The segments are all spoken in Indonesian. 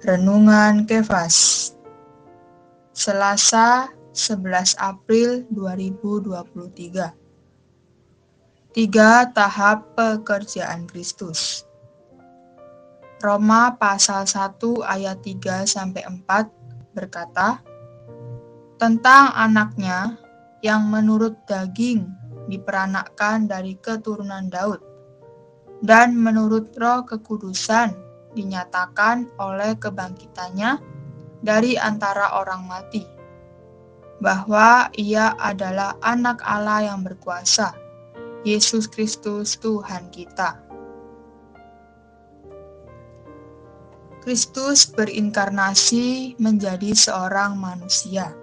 Renungan Kefas Selasa 11 April 2023 Tiga. Tahap pekerjaan Kristus. Roma pasal 1 ayat 3 sampai 4 berkata tentang anaknya yang menurut daging diperanakkan dari keturunan Daud dan menurut roh kekudusan dinyatakan oleh kebangkitannya dari antara orang mati, bahwa Ia adalah Anak Allah yang berkuasa, Yesus Kristus, Tuhan kita. Kristus berinkarnasi menjadi seorang manusia.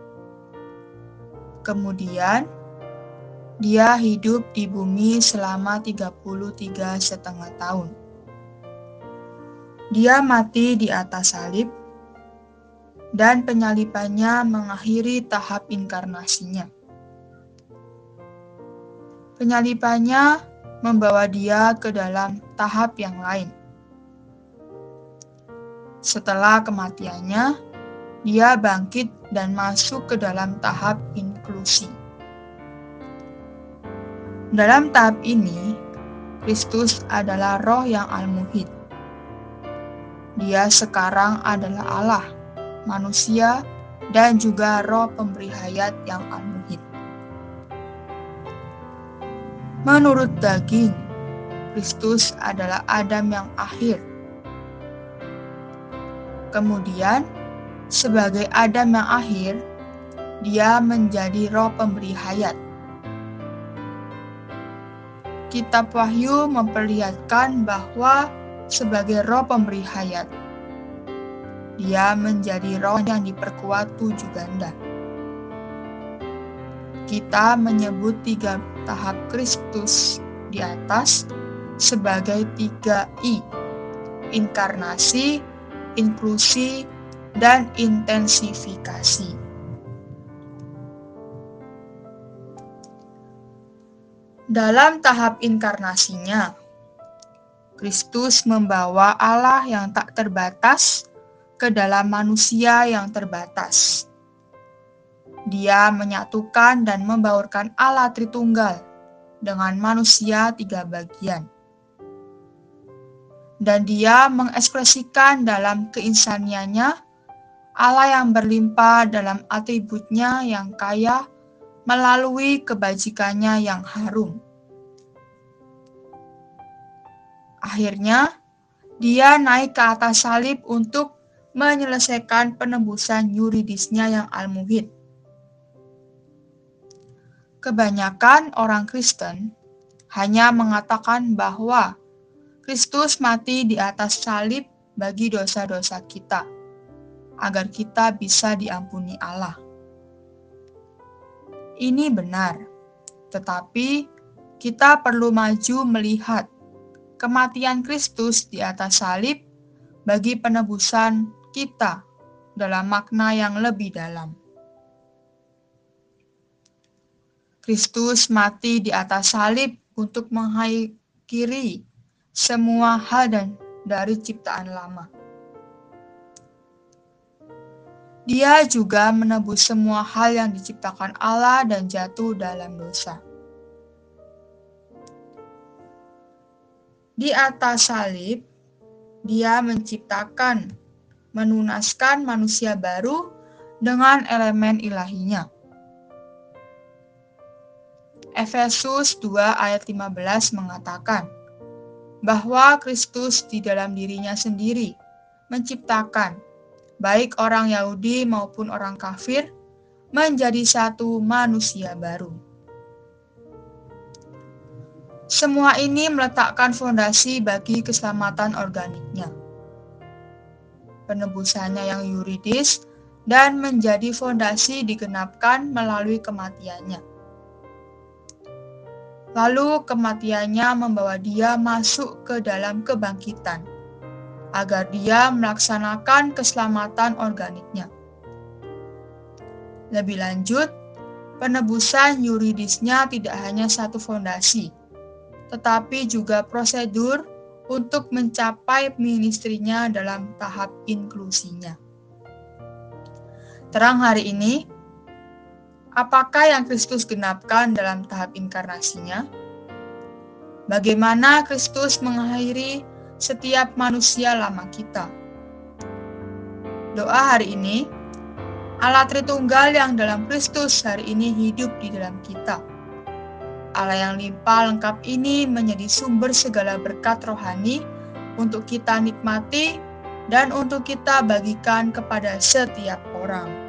Kemudian, dia hidup di bumi selama 33 setengah tahun dia mati di atas salib, dan penyalipannya mengakhiri tahap inkarnasinya. Penyalipannya membawa dia ke dalam tahap yang lain. Setelah kematiannya, dia bangkit dan masuk ke dalam tahap inklusi. Dalam tahap ini, Kristus adalah roh yang al-muhid dia sekarang adalah Allah, manusia, dan juga roh pemberi hayat yang al-muhid. Menurut daging, Kristus adalah Adam yang akhir. Kemudian, sebagai Adam yang akhir, dia menjadi roh pemberi hayat. Kitab Wahyu memperlihatkan bahwa sebagai roh pemberi hayat. Dia menjadi roh yang diperkuat tujuh ganda. Kita menyebut tiga tahap Kristus di atas sebagai tiga I, inkarnasi, inklusi, dan intensifikasi. Dalam tahap inkarnasinya, Kristus membawa Allah yang tak terbatas ke dalam manusia yang terbatas. Dia menyatukan dan membaurkan Allah Tritunggal dengan manusia tiga bagian. Dan dia mengekspresikan dalam keinsaniannya Allah yang berlimpah dalam atributnya yang kaya melalui kebajikannya yang harum. Akhirnya, dia naik ke atas salib untuk menyelesaikan penebusan yuridisnya yang al-muhid. Kebanyakan orang Kristen hanya mengatakan bahwa Kristus mati di atas salib bagi dosa-dosa kita, agar kita bisa diampuni Allah. Ini benar, tetapi kita perlu maju melihat kematian Kristus di atas salib bagi penebusan kita dalam makna yang lebih dalam. Kristus mati di atas salib untuk mengakhiri semua hal dan dari ciptaan lama. Dia juga menebus semua hal yang diciptakan Allah dan jatuh dalam dosa. Di atas salib, dia menciptakan, menunaskan manusia baru dengan elemen ilahinya. Efesus 2 ayat 15 mengatakan bahwa Kristus di dalam dirinya sendiri menciptakan baik orang Yahudi maupun orang kafir menjadi satu manusia baru. Semua ini meletakkan fondasi bagi keselamatan organiknya. Penebusannya yang yuridis dan menjadi fondasi digenapkan melalui kematiannya. Lalu kematiannya membawa dia masuk ke dalam kebangkitan, agar dia melaksanakan keselamatan organiknya. Lebih lanjut, penebusan yuridisnya tidak hanya satu fondasi, tetapi juga prosedur untuk mencapai ministrinya dalam tahap inklusinya. Terang hari ini, apakah yang Kristus genapkan dalam tahap inkarnasinya? Bagaimana Kristus mengakhiri setiap manusia lama kita? Doa hari ini, Allah Tritunggal yang dalam Kristus hari ini hidup di dalam kita Allah yang limpah lengkap ini menjadi sumber segala berkat rohani untuk kita nikmati dan untuk kita bagikan kepada setiap orang.